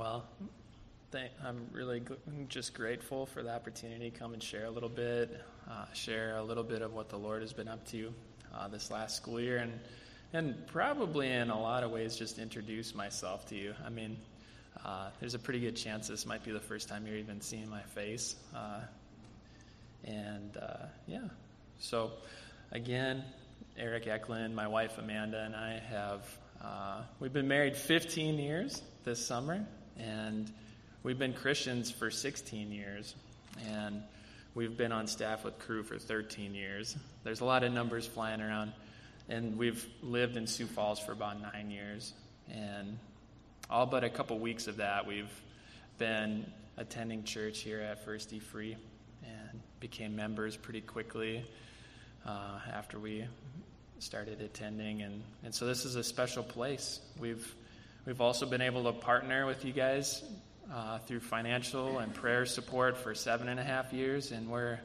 Well, thank, I'm really gl- just grateful for the opportunity to come and share a little bit, uh, share a little bit of what the Lord has been up to uh, this last school year, and and probably in a lot of ways just introduce myself to you. I mean, uh, there's a pretty good chance this might be the first time you're even seeing my face, uh, and uh, yeah. So, again, Eric Eklund, my wife Amanda, and I have uh, we've been married 15 years this summer, and we've been Christians for 16 years, and we've been on staff with Cru for 13 years. There's a lot of numbers flying around, and we've lived in Sioux Falls for about nine years, and all but a couple weeks of that, we've been attending church here at First E Free, and became members pretty quickly uh, after we started attending, and, and so this is a special place. We've we've also been able to partner with you guys uh, through financial and prayer support for seven and a half years, and we're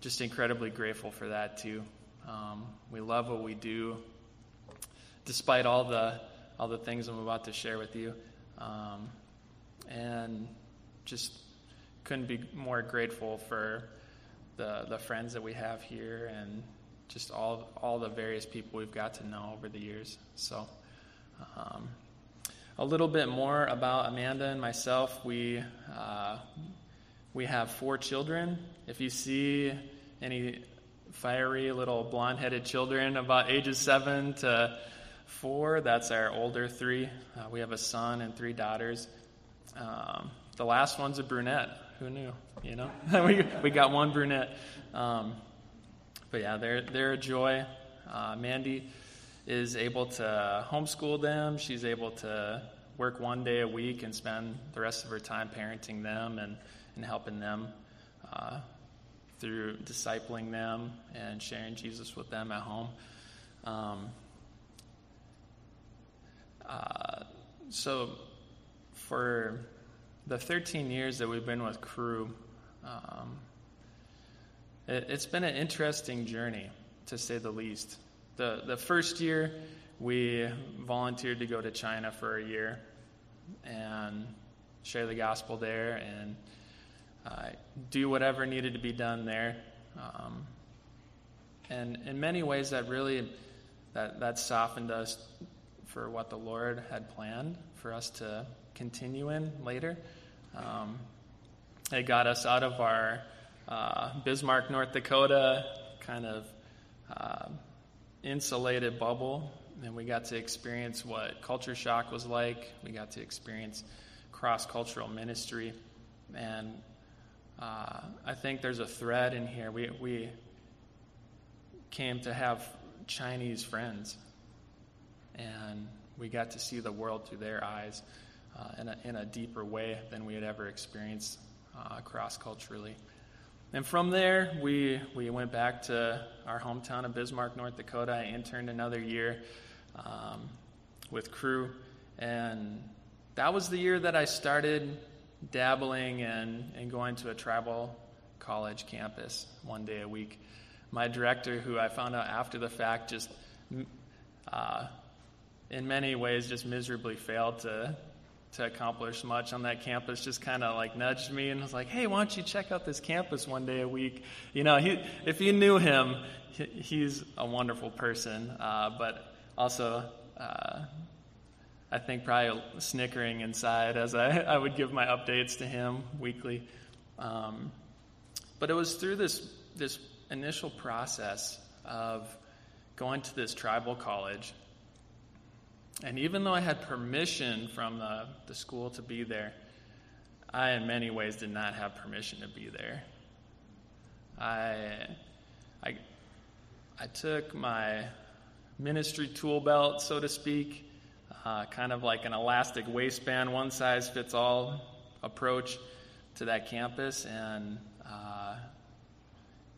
just incredibly grateful for that too. Um, we love what we do, despite all the all the things I'm about to share with you, um, and just couldn't be more grateful for the the friends that we have here and just all all the various people we've got to know over the years. So, um, a little bit more about Amanda and myself. We uh, we have four children. If you see any fiery little blonde-headed children about ages seven to four, that's our older three. Uh, we have a son and three daughters. Um, the last one's a brunette. Who knew? You know, we we got one brunette. Um, but yeah, they're, they're a joy. Uh, Mandy is able to homeschool them. She's able to work one day a week and spend the rest of her time parenting them and, and helping them uh, through discipling them and sharing Jesus with them at home. Um, uh, so, for the 13 years that we've been with Cru, um, it, has been an interesting journey, to say the least. The, the first year, we volunteered to go to China for a year and share the gospel there and uh, do whatever needed to be done there. Um, and in many ways, that really that, that softened us for what the Lord had planned for us to continue in later. Um, it got us out of our uh, Bismarck, North Dakota, kind of uh, insulated bubble. And we got to experience what culture shock was like. We got to experience cross cultural ministry. And uh, I think there's a thread in here. We, we came to have Chinese friends, and we got to see the world through their eyes uh, in, a, in a deeper way than we had ever experienced uh, cross culturally. And from there, we, we went back to our hometown of Bismarck, North Dakota. I interned another year um, with Cru. And that was the year that I started dabbling and, and going to a tribal college campus one day a week. My director, who I found out after the fact, just uh, in many ways just miserably failed to to accomplish much on that campus just kind of like nudged me and was like hey why don't you check out this campus one day a week? You know he, if you knew him he, he's a wonderful person uh, but also uh, i think probably snickering inside as I, I would give my updates to him weekly. Um, but it was through this this initial process of going to this tribal college and even though I had permission from the, the school to be there, I, in many ways, did not have permission to be there. I, I, I took my ministry tool belt, so to speak, uh, kind of like an elastic waistband, one size fits all approach to that campus, and uh,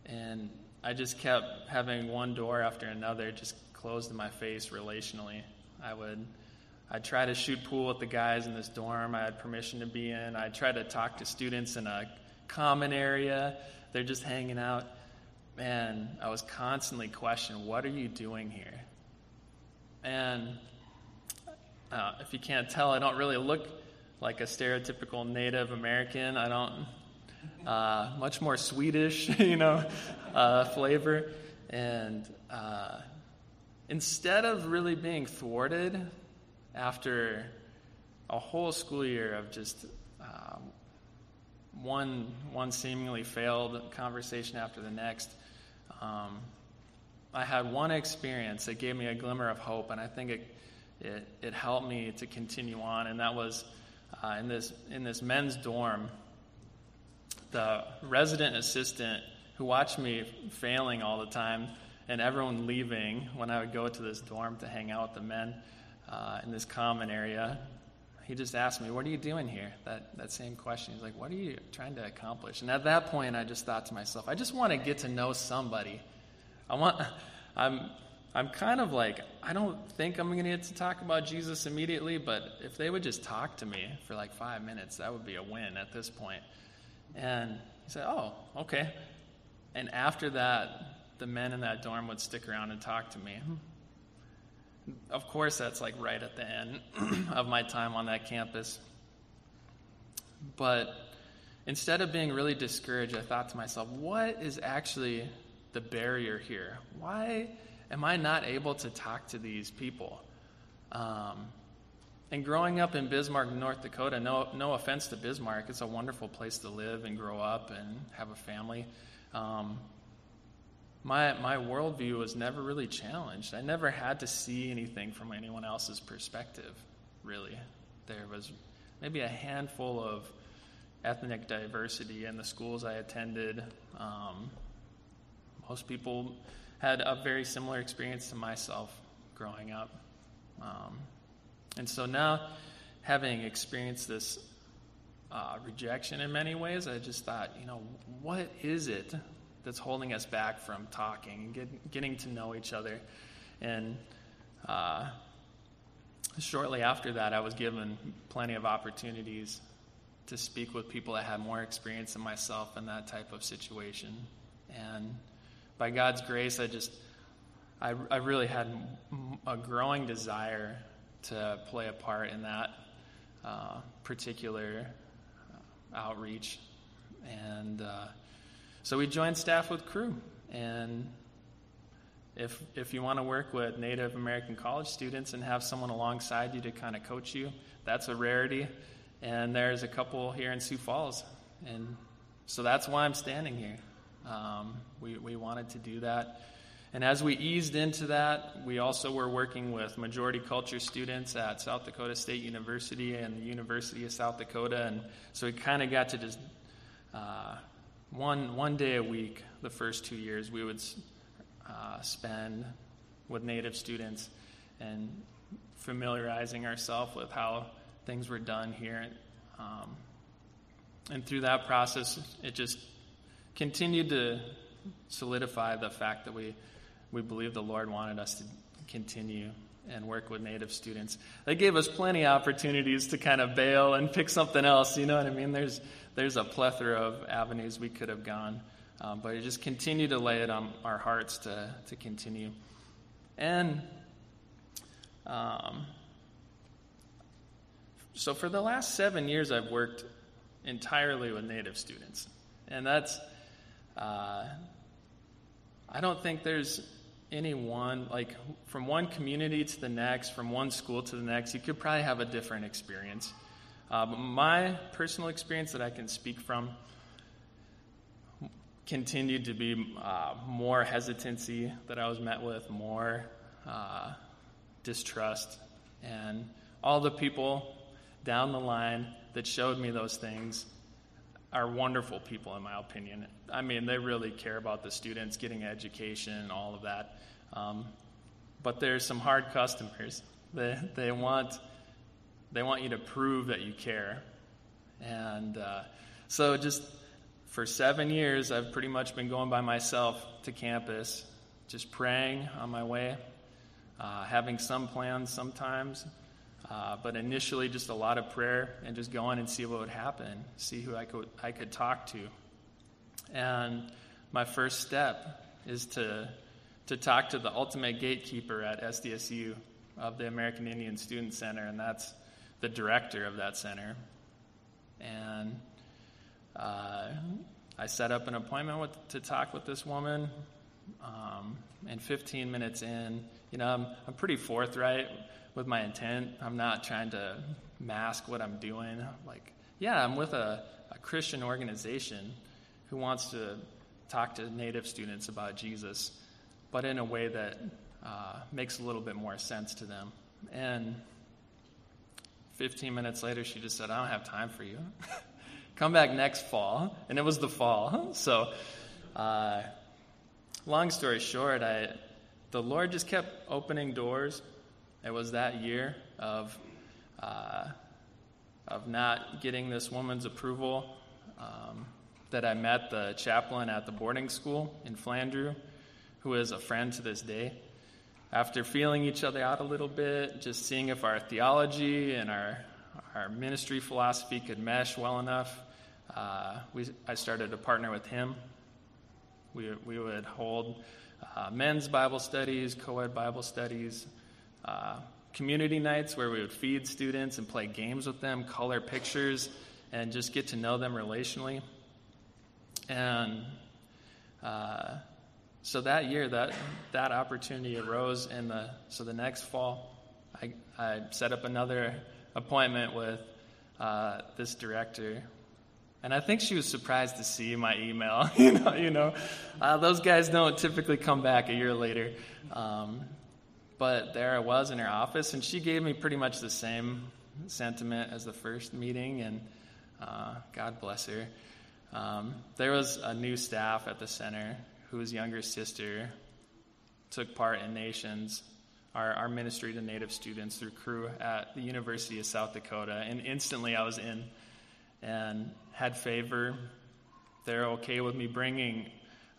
and I just kept having one door after another just closed in my face relationally. I would I'd try to shoot pool with the guys in this dorm I had permission to be in. I'd try to talk to students in a common area. They're just hanging out. And I was constantly questioned, what are you doing here? And uh, if you can't tell, I don't really look like a stereotypical Native American. I don't, uh, much more Swedish, you know, uh, flavor. And uh, instead of really being thwarted after a whole school year of just uh, one, one seemingly failed conversation after the next, um, I had one experience that gave me a glimmer of hope, and I think it, it, it helped me to continue on, and that was uh, in, this, in this men's dorm. The resident assistant who watched me failing all the time and everyone leaving when I would go to this dorm to hang out with the men uh, in this common area, he just asked me, What are you doing here? That, that same question. He's like, What are you trying to accomplish? And at that point, I just thought to myself, I just want to get to know somebody. I want, I'm, I'm kind of like, I don't think I'm going to get to talk about Jesus immediately, but if they would just talk to me for like five minutes, that would be a win at this point. And he said, Oh, okay. And after that, the men in that dorm would stick around and talk to me. Of course, that's like right at the end of my time on that campus. But instead of being really discouraged, I thought to myself, what is actually the barrier here? Why am I not able to talk to these people? Um, and growing up in Bismarck, North Dakota, no, no offense to Bismarck, it's a wonderful place to live and grow up and have a family. Um, my, my worldview was never really challenged. I never had to see anything from anyone else's perspective, really. There was maybe a handful of ethnic diversity in the schools I attended. Um, most people had a very similar experience to myself growing up. Um, and so now, having experienced this uh, rejection in many ways, I just thought, you know, what is it that's holding us back from talking and get, getting to know each other. And uh, shortly after that, I was given plenty of opportunities to speak with people that had more experience than myself in that type of situation. And by God's grace, I just, I, I really had a growing desire to play a part in that uh, particular uh, outreach. And uh, so we joined staff with Cru. And if, if you want to work with Native American college students and have someone alongside you to kind of coach you, that's a rarity. And there's a couple here in Sioux Falls. And so that's why I'm standing here. Um, we, we wanted to do that. And as we eased into that, we also were working with majority culture students at South Dakota State University and the University of South Dakota. And so we kind of got to just uh, one, one day a week, the first two years, we would uh, spend with Native students and familiarizing ourselves with how things were done here. Um, and through that process, it just continued to solidify the fact that we, we believe the Lord wanted us to continue and work with Native students. They gave us plenty of opportunities to kind of bail and pick something else. You know what I mean? There's there's a plethora of avenues we could have gone. Um, but just continue to lay it on our hearts to, to continue. And um, so for the last seven years, I've worked entirely with Native students. And that's, uh, I don't think there's any one, like from one community to the next, from one school to the next, you could probably have a different experience. Uh, my personal experience that I can speak from continued to be uh, more hesitancy that I was met with, more uh, distrust, and all the people down the line that showed me those things are wonderful people, in my opinion. I mean, they really care about the students getting education and all of that. Um, but there's some hard customers. They, they want they want you to prove that you care. And uh, so, just for seven years, I've pretty much been going by myself to campus, just praying on my way, uh, having some plans sometimes, uh, but initially just a lot of prayer and just going and see what would happen, see who I could I could talk to. And my first step is to to talk to the ultimate gatekeeper at SDSU of the American Indian Student Center, and that's the director of that center. And uh, I set up an appointment with, to talk with this woman. Um, and 15 minutes in, you know, I'm, I'm pretty forthright with my intent. I'm not trying to mask what I'm doing. Like, yeah, I'm with a, a Christian organization who wants to talk to Native students about Jesus, but in a way that uh, makes a little bit more sense to them. And 15 minutes later, she just said, I don't have time for you. Come back next fall. And it was the fall. So, uh, long story short, I, the Lord just kept opening doors. It was that year of, uh, of not getting this woman's approval um, that I met the chaplain at the boarding school in Flandreau, who is a friend to this day. After feeling each other out a little bit, just seeing if our theology and our, our ministry philosophy could mesh well enough, uh, we, I started to partner with him. We, we would hold uh, men's Bible studies, co ed Bible studies, uh, community nights where we would feed students and play games with them, color pictures, and just get to know them relationally. And uh, so that year, that that opportunity arose, and the so the next fall, I, I set up another appointment with uh, this director, and I think she was surprised to see my email. you know, you know, uh, those guys don't typically come back a year later. Um, but there I was in her office, and she gave me pretty much the same sentiment as the first meeting, and uh, God bless her. Um, there was a new staff at the center whose younger sister took part in Nations, our, our ministry to Native students through Cru at the University of South Dakota. And instantly I was in and had favor. They're okay with me bringing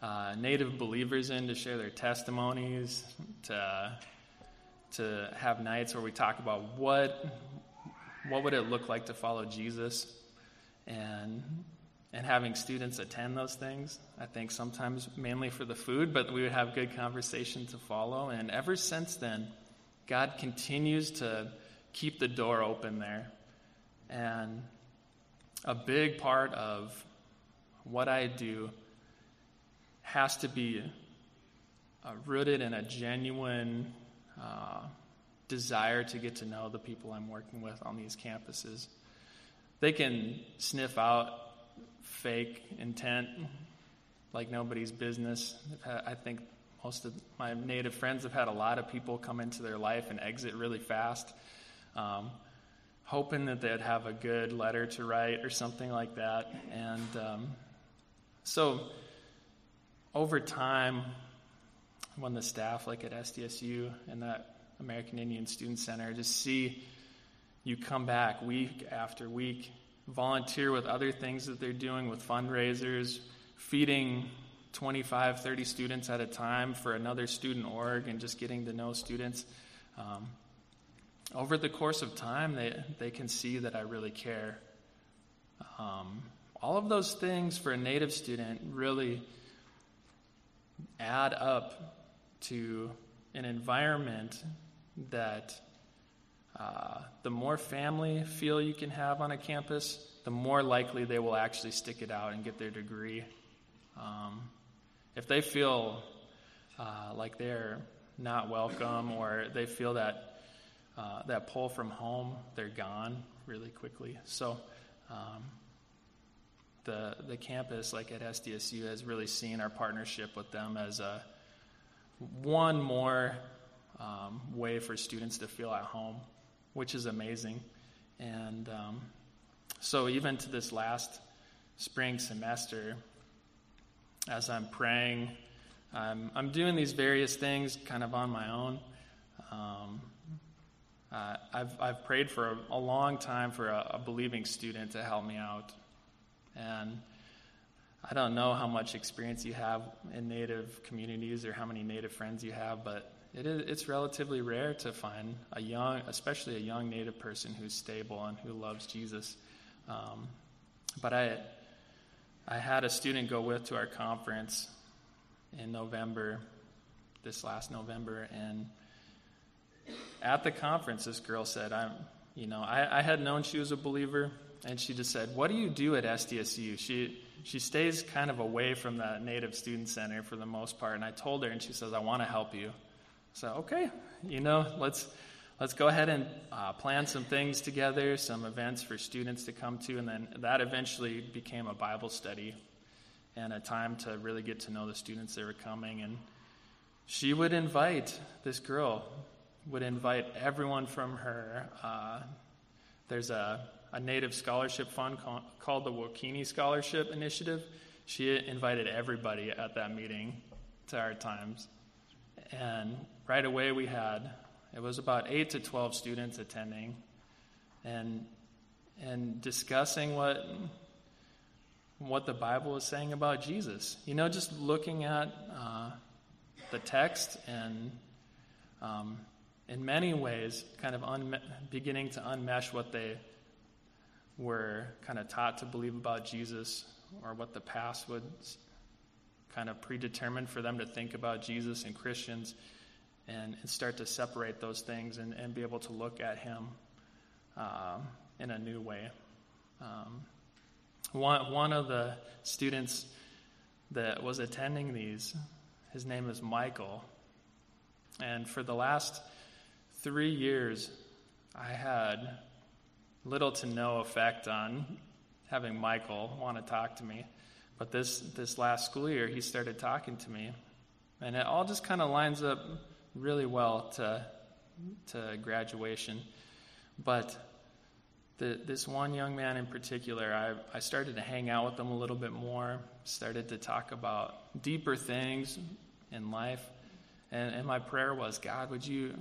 uh, Native believers in to share their testimonies, to, to have nights where we talk about what, what would it look like to follow Jesus. And and having students attend those things. I think sometimes mainly for the food, but we would have good conversation to follow. And ever since then, God continues to keep the door open there. And a big part of what I do has to be uh, rooted in a genuine uh, desire to get to know the people I'm working with on these campuses. They can sniff out fake intent, like nobody's business. I think most of my native friends have had a lot of people come into their life and exit really fast, um, hoping that they'd have a good letter to write or something like that. And um, so over time, when the staff, like at SDSU and that American Indian Student Center, just see you come back week after week volunteer with other things that they're doing with fundraisers, feeding 25, 30 students at a time for another student org, and just getting to know students. Um, over the course of time, they, they can see that I really care. Um, all of those things for a native student really add up to an environment that uh, the more family feel you can have on a campus, the more likely they will actually stick it out and get their degree. Um, if they feel uh, like they're not welcome or they feel that uh, that pull from home, they're gone really quickly. So um, the the campus, like at SDSU, has really seen our partnership with them as a one more um, way for students to feel at home which is amazing. And um, so, even to this last spring semester, as I'm praying, I'm, I'm doing these various things kind of on my own. Um, uh, I've, I've prayed for a, a long time for a, a, believing student to help me out. And I don't know how much experience you have in Native communities or how many Native friends you have, but it is, it's relatively rare to find a young, especially a young Native person who's stable and who loves Jesus. Um, but I, I had a student go with to our conference in November, this last November, and at the conference, this girl said, "I'm, you know, I, I had known she was a believer. and she just said, What do you do at SDSU? She, she stays kind of away from the Native Student Center for the most part. And I told her, and she says, I want to help you. So, okay, you know, let's, let's go ahead and uh, plan some things together, some events for students to come to. And then that eventually became a Bible study and a time to really get to know the students that were coming. And she would invite, this girl would invite everyone from her. Uh, there's a a Native Scholarship Fund called the Wokini Scholarship Initiative. She invited everybody at that meeting to our times. And right away we had, it was about 8 to 12 students attending and, and discussing what, what the Bible is saying about Jesus. You know, just looking at uh, the text and um, in many ways kind of unme- beginning to unmesh what they were kind of taught to believe about Jesus or what the past would kind of predetermine for them to think about Jesus and Christians and, and start to separate those things and, and, be able to look at Him uh, in a new way. Um, one, one of the students that was attending these, his name is Michael. And for the last three years, I had little to no effect on having Michael want to talk to me. But this, this last school year, he started talking to me. And it all just kind of lines up really well to, to graduation. But the, this one young man in particular, I, I started to hang out with him a little bit more, started to talk about deeper things in life. And, and my prayer was, God, would you,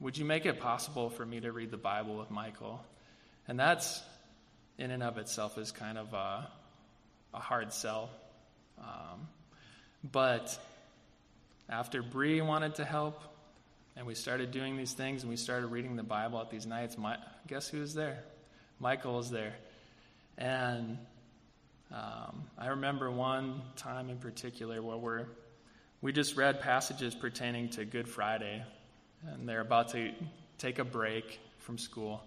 would you make it possible for me to read the Bible with Michael? And that's, in and of itself, is kind of a, a hard sell. Um, but after Bree wanted to help, and we started doing these things, and we started reading the Bible at these nights, my, guess who was there? Michael was there. And um, I remember one time in particular where we're, we just read passages pertaining to Good Friday, and they're about to take a break from school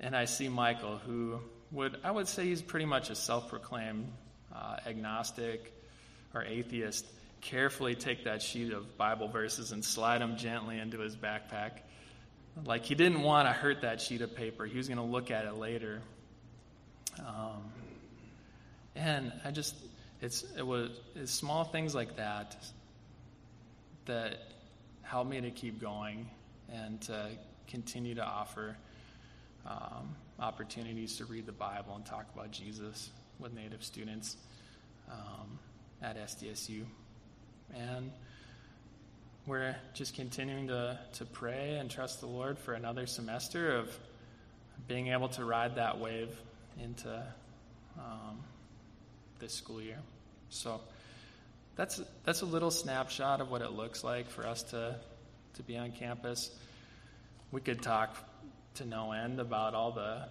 and I see Michael, who would, I would say he's pretty much a self proclaimed uh, agnostic or atheist, carefully take that sheet of Bible verses and slide them gently into his backpack. Like he didn't want to hurt that sheet of paper, he was going to look at it later. Um, and I just, it's, it was it's small things like that that helped me to keep going and to continue to offer um, opportunities to read the Bible and talk about Jesus with Native students um, at SDSU. And we're just continuing to, to pray and trust the Lord for another semester of being able to ride that wave into um, this school year. So that's that's a little snapshot of what it looks like for us to to be on campus. We could talk to no end about all the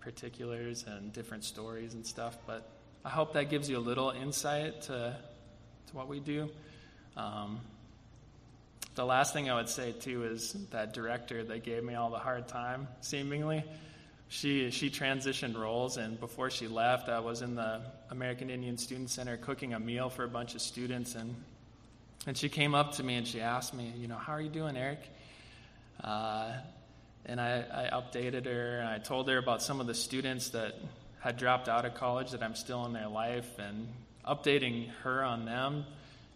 particulars and different stories and stuff, but I hope that gives you a little insight to, to what we do. Um, the last thing I would say too is that director that gave me all the hard time, seemingly, she she transitioned roles, and before she left, I was in the American Indian Student Center cooking a meal for a bunch of students, and and she came up to me and she asked me, you know, how are you doing, Eric? Uh, and I, I updated her and I told her about some of the students that had dropped out of college that I'm still in their life and updating her on them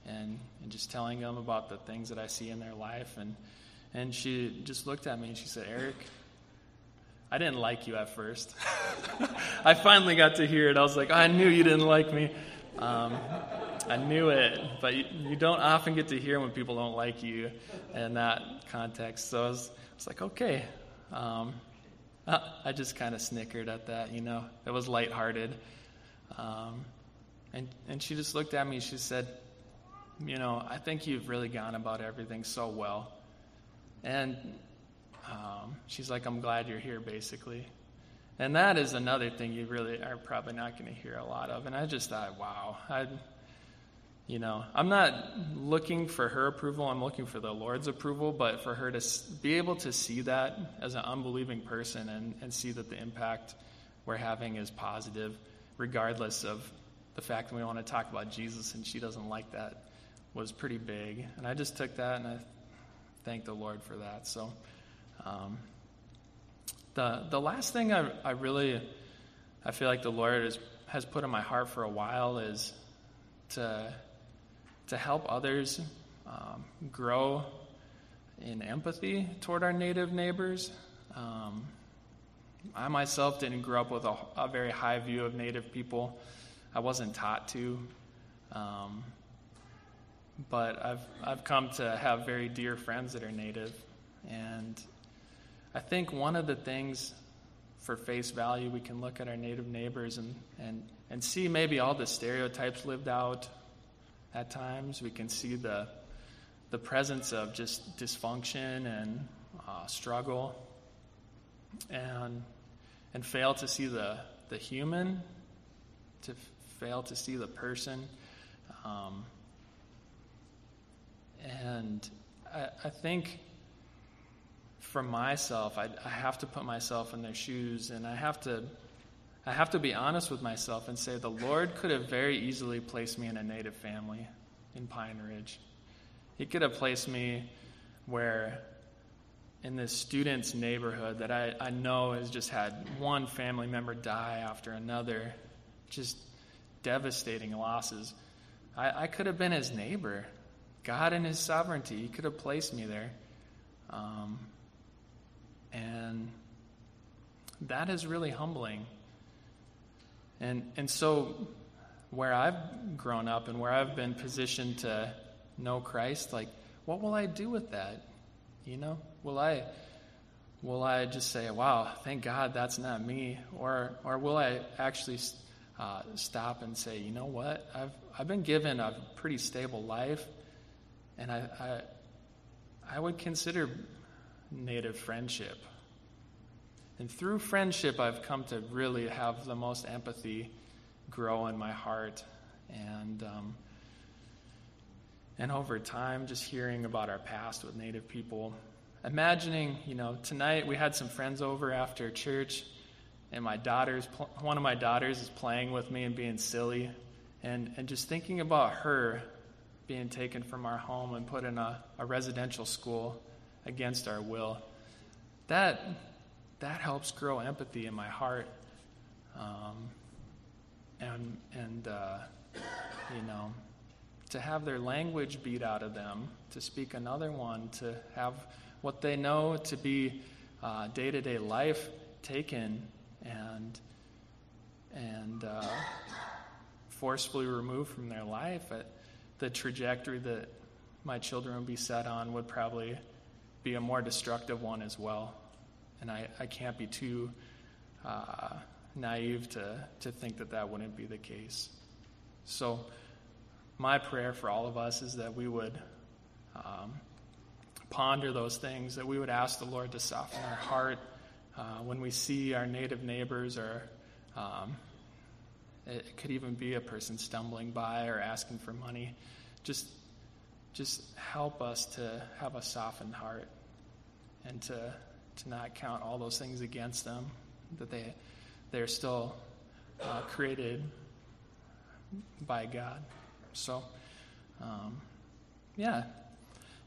and, and just telling them about the things that I see in their life. And, and she just looked at me and she said, Eric, I didn't like you at first. I finally got to hear it. I was like, I knew you didn't like me. Um, I knew it, but you, you, don't often get to hear when people don't like you in that context. So I was, I was like, okay, um, I just kind of snickered at that, you know. It was lighthearted. Um, and, and she just looked at me. She said, You know, I think you've really gone about everything so well. And um, she's like, I'm glad you're here, basically. And that is another thing you really are probably not going to hear a lot of. And I just thought, wow, I you know, I'm not looking for her approval, I'm looking for the Lord's approval, but for her to be able to see that as an unbelieving person and, and see that the impact we're having is positive, regardless of the fact that we want to talk about Jesus and she doesn't like that, was pretty big. And I just took that and I thank the Lord for that. So, um, the the last thing I, I really I feel like the Lord has has put in my heart for a while is to to help others um, grow in empathy toward our native neighbors. Um, I myself didn't grow up with a, a, very high view of native people. I wasn't taught to. Um, but I've, I've come to have very dear friends that are native. And I think one of the things for face value, we can look at our native neighbors and, and, and see maybe all the stereotypes lived out at times. We can see the, the presence of just dysfunction and uh, struggle and, and fail to see the, the human, to fail to see the person. Um, and I, I think for myself, I, I have to put myself in their shoes, and I have to, I have to be honest with myself and say the Lord could have very easily placed me in a native family in Pine Ridge. He could have placed me where in this student's neighborhood that I, I know has just had one family member die after another, just devastating losses. I, I could have been his neighbor. God in his sovereignty, he could have placed me there. Um, and that is really humbling. And, and so, where I've grown up and where I've been positioned to know Christ, like, what will I do with that? You know, will I will I just say, "Wow, thank God that's not me," or or will I actually uh, stop and say, "You know what? I've I've been given a pretty stable life, and I I, I would consider native friendship. And through friendship, I've come to really have the most empathy grow in my heart. And, um, and over time, just hearing about our past with Native people, imagining, you know, tonight we had some friends over after church, and my daughter's, one of my daughters is playing with me and being silly. And, and just thinking about her being taken from our home and put in a, a residential school against our will. That, that helps grow empathy in my heart. Um, and, and uh, you know, to have their language beat out of them, to speak another one, to have what they know to be day to day life taken and, and uh, forcefully removed from their life, the trajectory that my children would be set on would probably be a more destructive one as well. And I, I can't be too uh, naive to, to think that that wouldn't be the case. So, my prayer for all of us is that we would um, ponder those things, that we would ask the Lord to soften our heart uh, when we see our native neighbors, or um, it could even be a person stumbling by or asking for money. Just just help us to have a softened heart and to, to not count all those things against them, that they, they're still uh, created by God. So, um, yeah,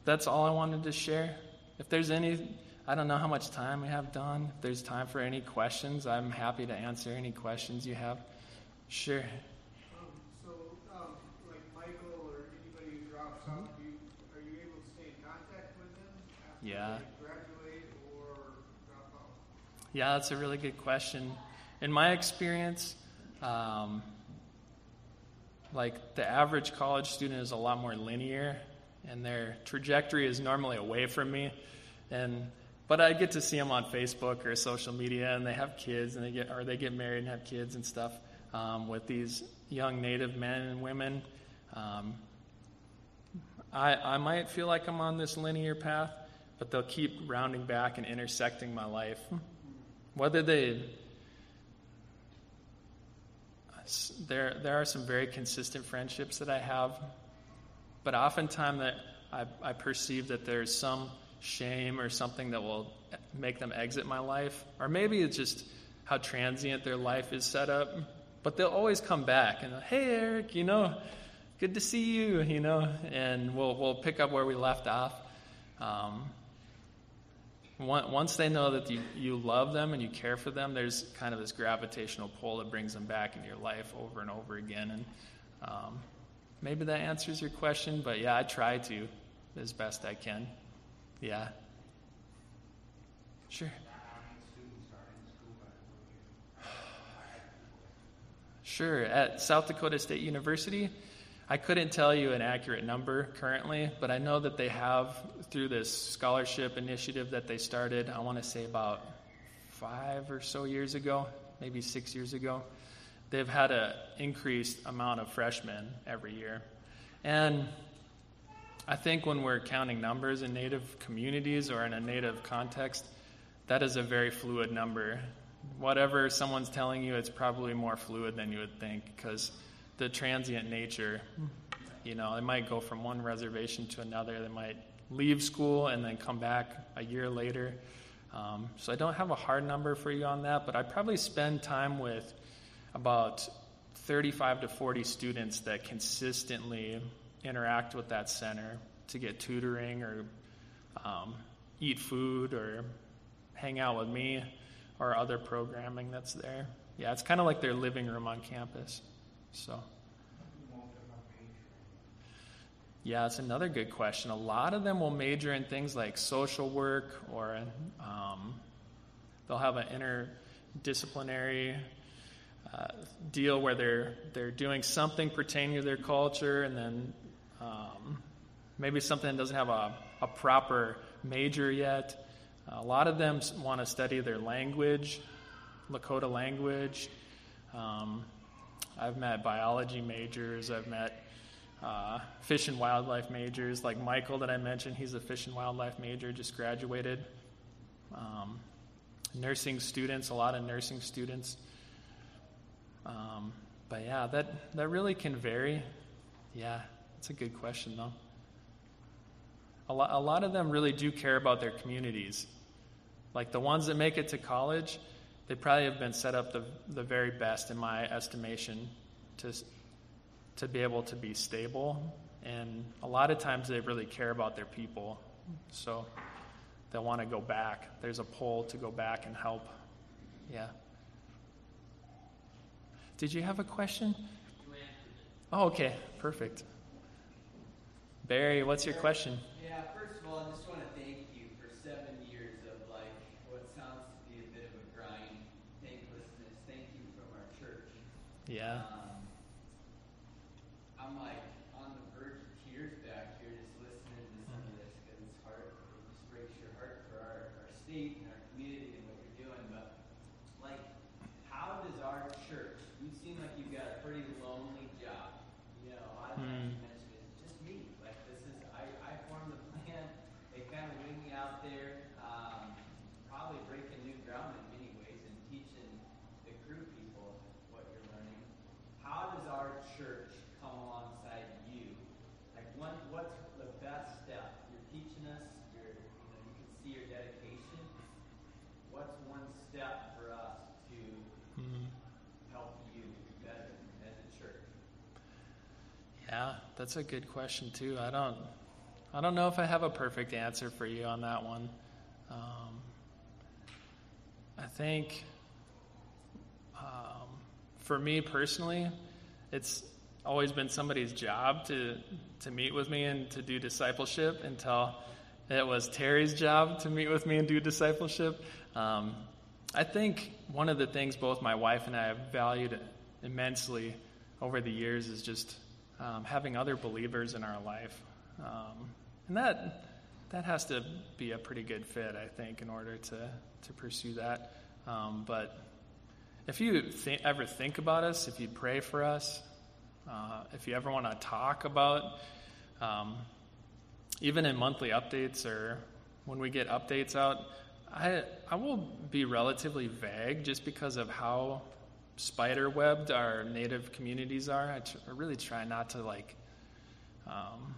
that's all I wanted to share. If there's any, I don't know how much time we have, Don. If there's time for any questions, I'm happy to answer any questions you have. Sure. So, like Michael or anybody who drops out, are you able to stay in contact with them? Yeah. Yeah, that's a really good question. In my experience, um, like the average college student is a lot more linear, and their trajectory is normally away from me. And but I get to see them on Facebook or social media, and they have kids, and they get or they get married and have kids and stuff um, with these young Native men and women. Um, I I might feel like I'm on this linear path, but they'll keep rounding back and intersecting my life. Whether they there there are some very consistent friendships that I have, but oftentimes that I, I perceive that there's some shame or something that will make them exit my life, or maybe it's just how transient their life is set up. But they'll always come back and, hey, Eric, you know, good to see you, you know, and we'll, we'll pick up where we left off. Um, once they know that you, you love them and you care for them, there's kind of this gravitational pull that brings them back into your life over and over again. And um, maybe that answers your question, but yeah, I try to as best I can. Yeah. Sure. Sure. At South Dakota State University, I couldn't tell you an accurate number currently, but I know that they have, through this scholarship initiative that they started, I want to say about five or so years ago, maybe six years ago, they've had an increased amount of freshmen every year. And I think when we're counting numbers in Native communities or in a Native context, that is a very fluid number. Whatever someone's telling you, it's probably more fluid than you would think because the transient nature. You know, they might go from one reservation to another. They might leave school and then come back a year later. Um, so I don't have a hard number for you on that, but I probably spend time with about 35 to 40 students that consistently interact with that center to get tutoring or um, eat food or hang out with me or other programming that's there. Yeah, it's kind of like their living room on campus. So, yeah, it's another good question. A lot of them will major in things like social work, or um, they'll have an interdisciplinary uh, deal where they're they're doing something pertaining to their culture, and then um, maybe something that doesn't have a, a proper major yet. A lot of them want to study their language, Lakota language. Um, I've met biology majors. I've met uh, fish and wildlife majors, like Michael that I mentioned. He's a fish and wildlife major, just graduated. Um, nursing students, a lot of nursing students. Um, but yeah, that, that really can vary. Yeah, that's a good question, though. A lot, a lot of them really do care about their communities. Like the ones that make it to college, they probably have been set up the, the very best, in my estimation, to, to be able to be stable. And a lot of times they really care about their people. So they'll want to go back. There's a pull to go back and help. Yeah. Did you have a question? Oh, okay. Perfect. Barry, what's your question? Yeah, first of all, I just want to thank Yeah. Um, I'm like on the verge of tears back here just listening to some of this because it's hard. It just breaks your heart for our, our state and our community and what you're doing. But like, how does our church? You seem like you've got a pretty lonely job. You know, I mm. mentioned it. Just me. Like this is I I formed the plan. They kind of wing me out there. Um, probably breaking new ground in many ways and teaching the Cru people how does our church come alongside you? Like, one, what's the best step? You're teaching us. You're, you know, you can see your dedication. What's one step for us to mm-hmm. help you be better as a church? Yeah, that's a good question too. I don't, I don't know if I have a perfect answer for you on that one. Um, I think um, for me personally, it's always been somebody's job to, to meet with me and to do discipleship until it was Terry's job to meet with me and do discipleship. Um, I think one of the things both my wife and I have valued immensely over the years is just um, having other believers in our life. Um, and that, that has to be a pretty good fit, I think, in order to, to pursue that. Um, but if you th- ever think about us, if you pray for us, uh, if you ever want to talk about, um, even in monthly updates or when we get updates out, I, I will be relatively vague just because of how spider webbed our native communities are. I, tr- I really try not to like, um,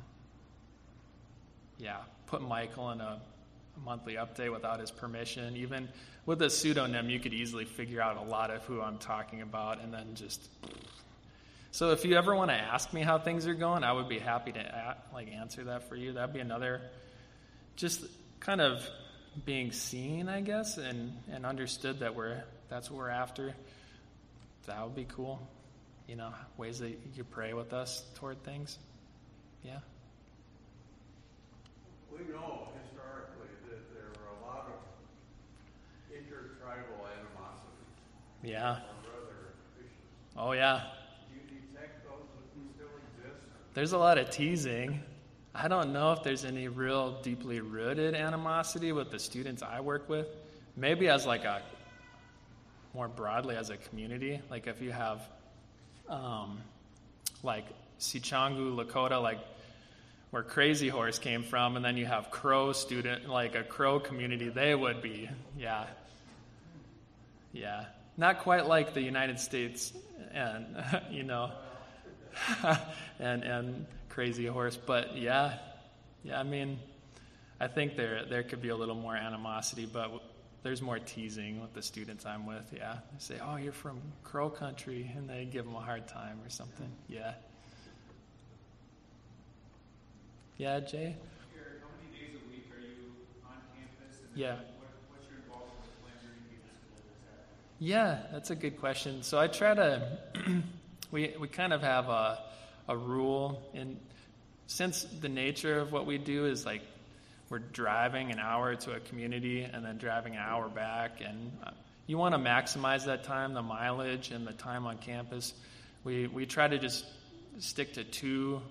yeah, put Michael in a, monthly update without his permission. Even with a pseudonym, you could easily figure out a lot of who I'm talking about, and then just. So if you ever want to ask me how things are going, I would be happy to a like answer that for you. That'd be another, just kind of being seen, I guess, and and understood that we're that's what we're after. That would be cool. You know, ways that you pray with us toward things. Yeah. We know historically that there were a lot of intertribal animosities. Yeah. Or rather, issues. Oh, yeah. Do you detect those that still exist? There's a lot of teasing. I don't know if there's any real deeply rooted animosity with the students I work with. Maybe as like a more broadly as a community, like if you have um, like Sicangu, Lakota, like where Crazy Horse came from, and then you have Crow student, like a Crow community, they would be, yeah, yeah, not quite like the United States, and you know, and and Crazy Horse, but yeah, yeah. I mean, I think there there could be a little more animosity, but there's more teasing with the students I'm with. Yeah, they say, "Oh, you're from Crow Country," and they give them a hard time or something. Yeah. Yeah, Jay. Here, how many days a week are you on campus? And Yeah. What, what's your involvement with Flandreau Indian School? Is that Yeah, that's a good question. So I try to, we, we kind of have a, a rule, and since the nature of what we do is like we're driving an hour to a community and then driving an hour back, and uh, you want to maximize that time, the mileage and the time on campus. We, we try to just stick to two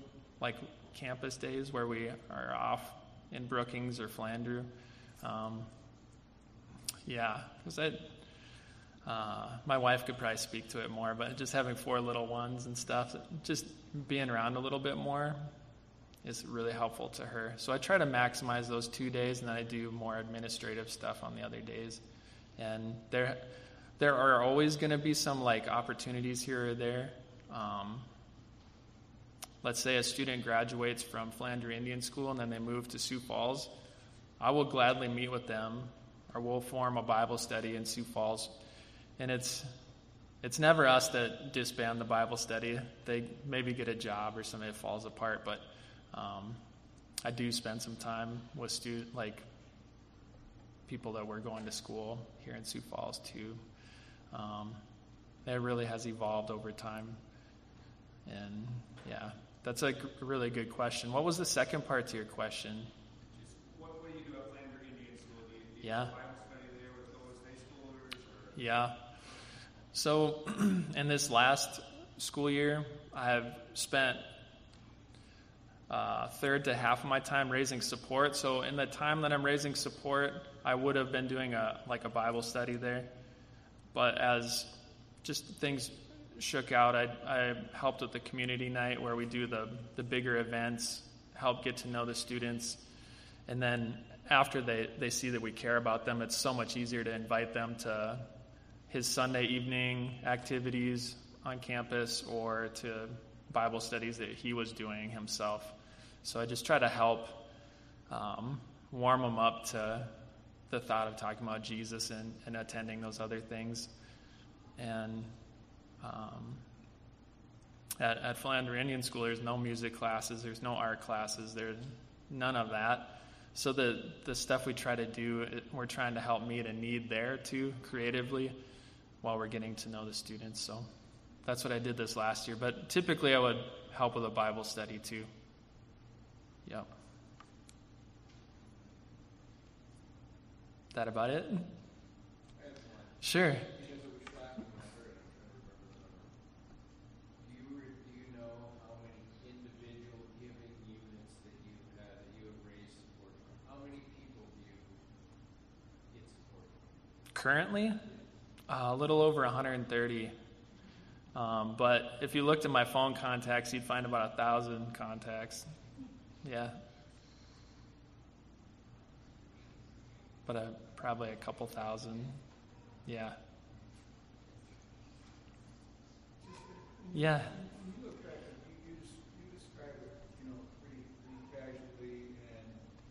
like campus days where we are off in Brookings or Flandreau. Um, yeah, because that uh, my wife could probably speak to it more, but just having four little ones and stuff, just being around a little bit more is really helpful to her. So I try to maximize those two days, and then I do more administrative stuff on the other days. And there, there are always going to be some like opportunities here or there. Um, let's say a student graduates from Flandreau Indian School and then they move to Sioux Falls. I will gladly meet with them, or we'll form a Bible study in Sioux Falls and it's it's never us that disband the Bible study. They maybe get a job or something that falls apart, but um, I do spend some time with student like people that were going to school here in Sioux Falls too. Um, it really has evolved over time, and yeah, that's a really good question. What was the second part to your question? what, what do you do at Flandreau Indian School? Do you, do you Yeah. do Bible study there with those high schoolers? Or? Yeah. So, in this last school year, I have spent uh, third to half of my time raising support. So, in the time that I'm raising support, I would have been doing a like a Bible study there. But as just things shook out, I, I helped with the community night where we do the the bigger events, help get to know the students, and then after they, they see that we care about them, it's so much easier to invite them to his Sunday evening activities on campus or to Bible studies that he was doing himself. So I just try to help um, warm him up to the thought of talking about Jesus and, and attending those other things. And um, at, at Flandreau Indian School, there's no music classes, there's no art classes, there's none of that. So the the stuff we try to do, we're trying to help meet a need there too, creatively, while we're getting to know the students. So that's what I did this last year. But typically, I would help with a Bible study too. Yep. That about it? Sure. Currently, a little over 130. Um, but if you looked at my phone contacts, you'd find about a thousand contacts. Yeah. But uh, probably a couple thousand. Yeah. Yeah. You look back, you, you, des- you described it, you know, pretty, pretty casually, and,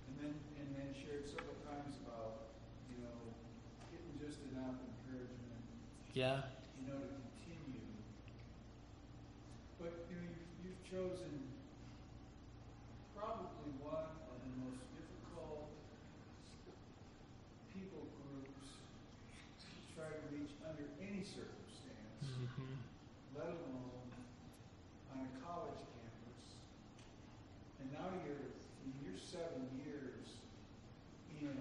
and then, and then shared several times Yeah. you know, to continue. But, you know, you've, you've chosen probably one of the most difficult people groups to try to reach under any circumstance, hmm let alone on a college campus. And now you're, you're seven years in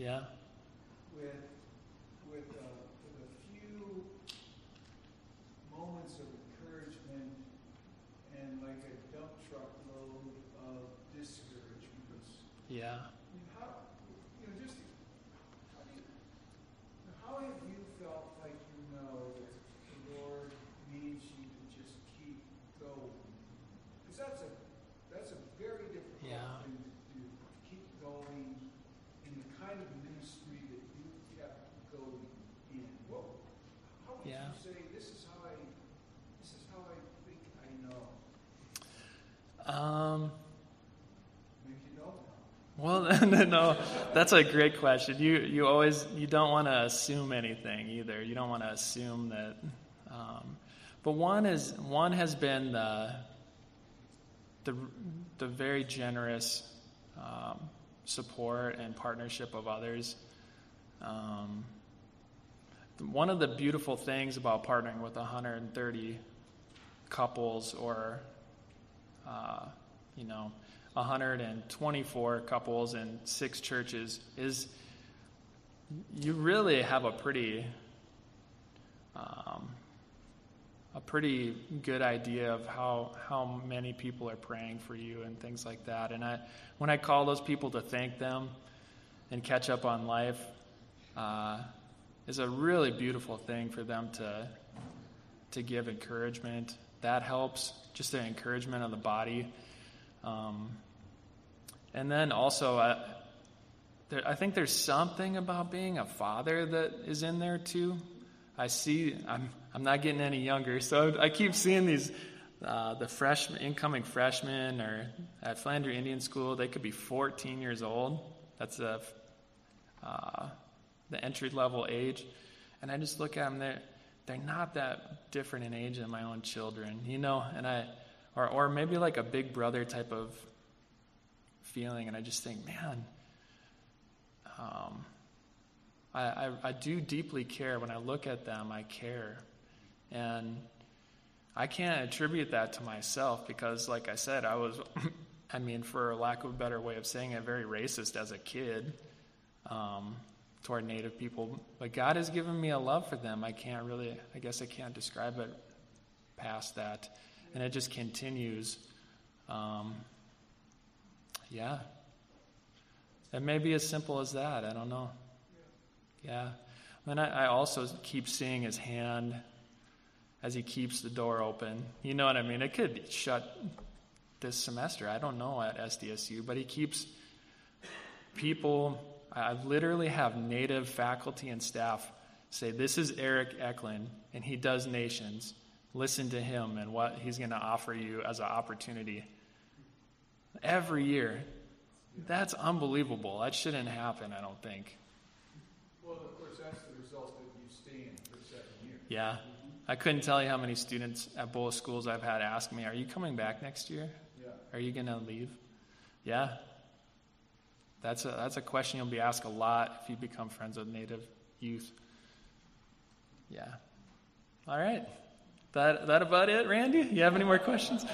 Yeah. with, with, uh, with a few moments of encouragement and like a dump truck load of discouragement. Yeah. I mean, how, you know, just, how do you, how have you felt like you know that the Lord needs you to just keep going? Because that's a, that's a very difficult Yeah. thing to do, to keep going in the kind of ministry that you kept going in. What, how would Yeah. you say, this is how I, this is how I think I know? Um, well, no, that's a great question. You you always you don't want to assume anything either. You don't want to assume that. Um, but one is one has been the the the very generous um, support and partnership of others. Um, one of the beautiful things about partnering with 130 couples or uh, you know 124 couples and six churches is you really have a pretty um, a pretty good idea of how how many people are praying for you and things like that. And I when I call those people to thank them and catch up on life uh, is a really beautiful thing for them to to give encouragement that helps just the encouragement of the body um, and then also, uh, there, I think there's something about being a father that is in there too. I see, I'm, I'm not getting any younger, so I keep seeing these, uh, the freshmen, incoming freshmen or at Flandreau Indian School, they could be 14 years old. That's a, uh, the entry level age. And I just look at them, they're, they're not that different in age than my own children, you know, and I, or, or maybe like a big brother type of feeling, and I just think, man, um, I, I, I do deeply care. When I look at them, I care. And I can't attribute that to myself because, like I said, I was, I mean, for lack of a better way of saying it, very racist as a kid um, toward Native people. But God has given me a love for them. I can't really, I guess I can't describe it past that. And it just continues. Um, yeah. It may be as simple as that. I don't know. Yeah. And I, I also keep seeing his hand as he keeps the door open. You know what I mean? It could shut this semester. I don't know at SDSU, but he keeps people. I literally have native faculty and staff say, This is Eric Eklund, and he does nations. Listen to him and what he's going to offer you as an opportunity. Every year. That's unbelievable. That shouldn't happen, I don't think. Well, of course, that's the result of you staying for seven years. Yeah. I couldn't tell you how many students at both schools I've had ask me, Are you coming back next year? Yeah. Are you going to leave? Yeah. That's a, that's a question you'll be asked a lot if you become friends with Native youth. Yeah. All right. That, that about it, Randy? You have any more questions?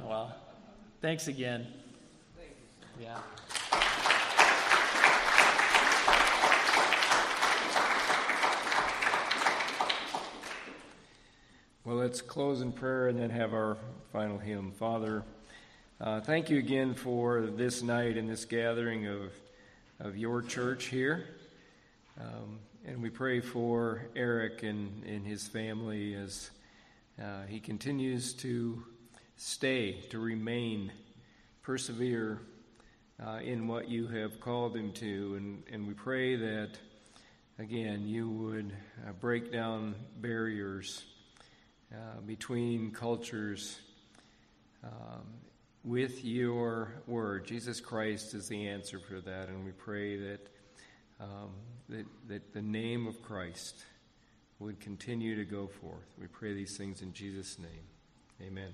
Well, thanks again. Yeah. Well, let's close in prayer and then have our final hymn. Father, uh, thank you again for this night and this gathering of, of your church here. Um, and we pray for Eric and, and his family as uh, he continues to stay, to remain, persevere uh, in what you have called him to. And, and we pray that, again, you would uh, break down barriers uh, between cultures um, with your word. Jesus Christ is the answer for that, and we pray that, um, that, that the name of Christ would continue to go forth. We pray these things in Jesus' name. Amen.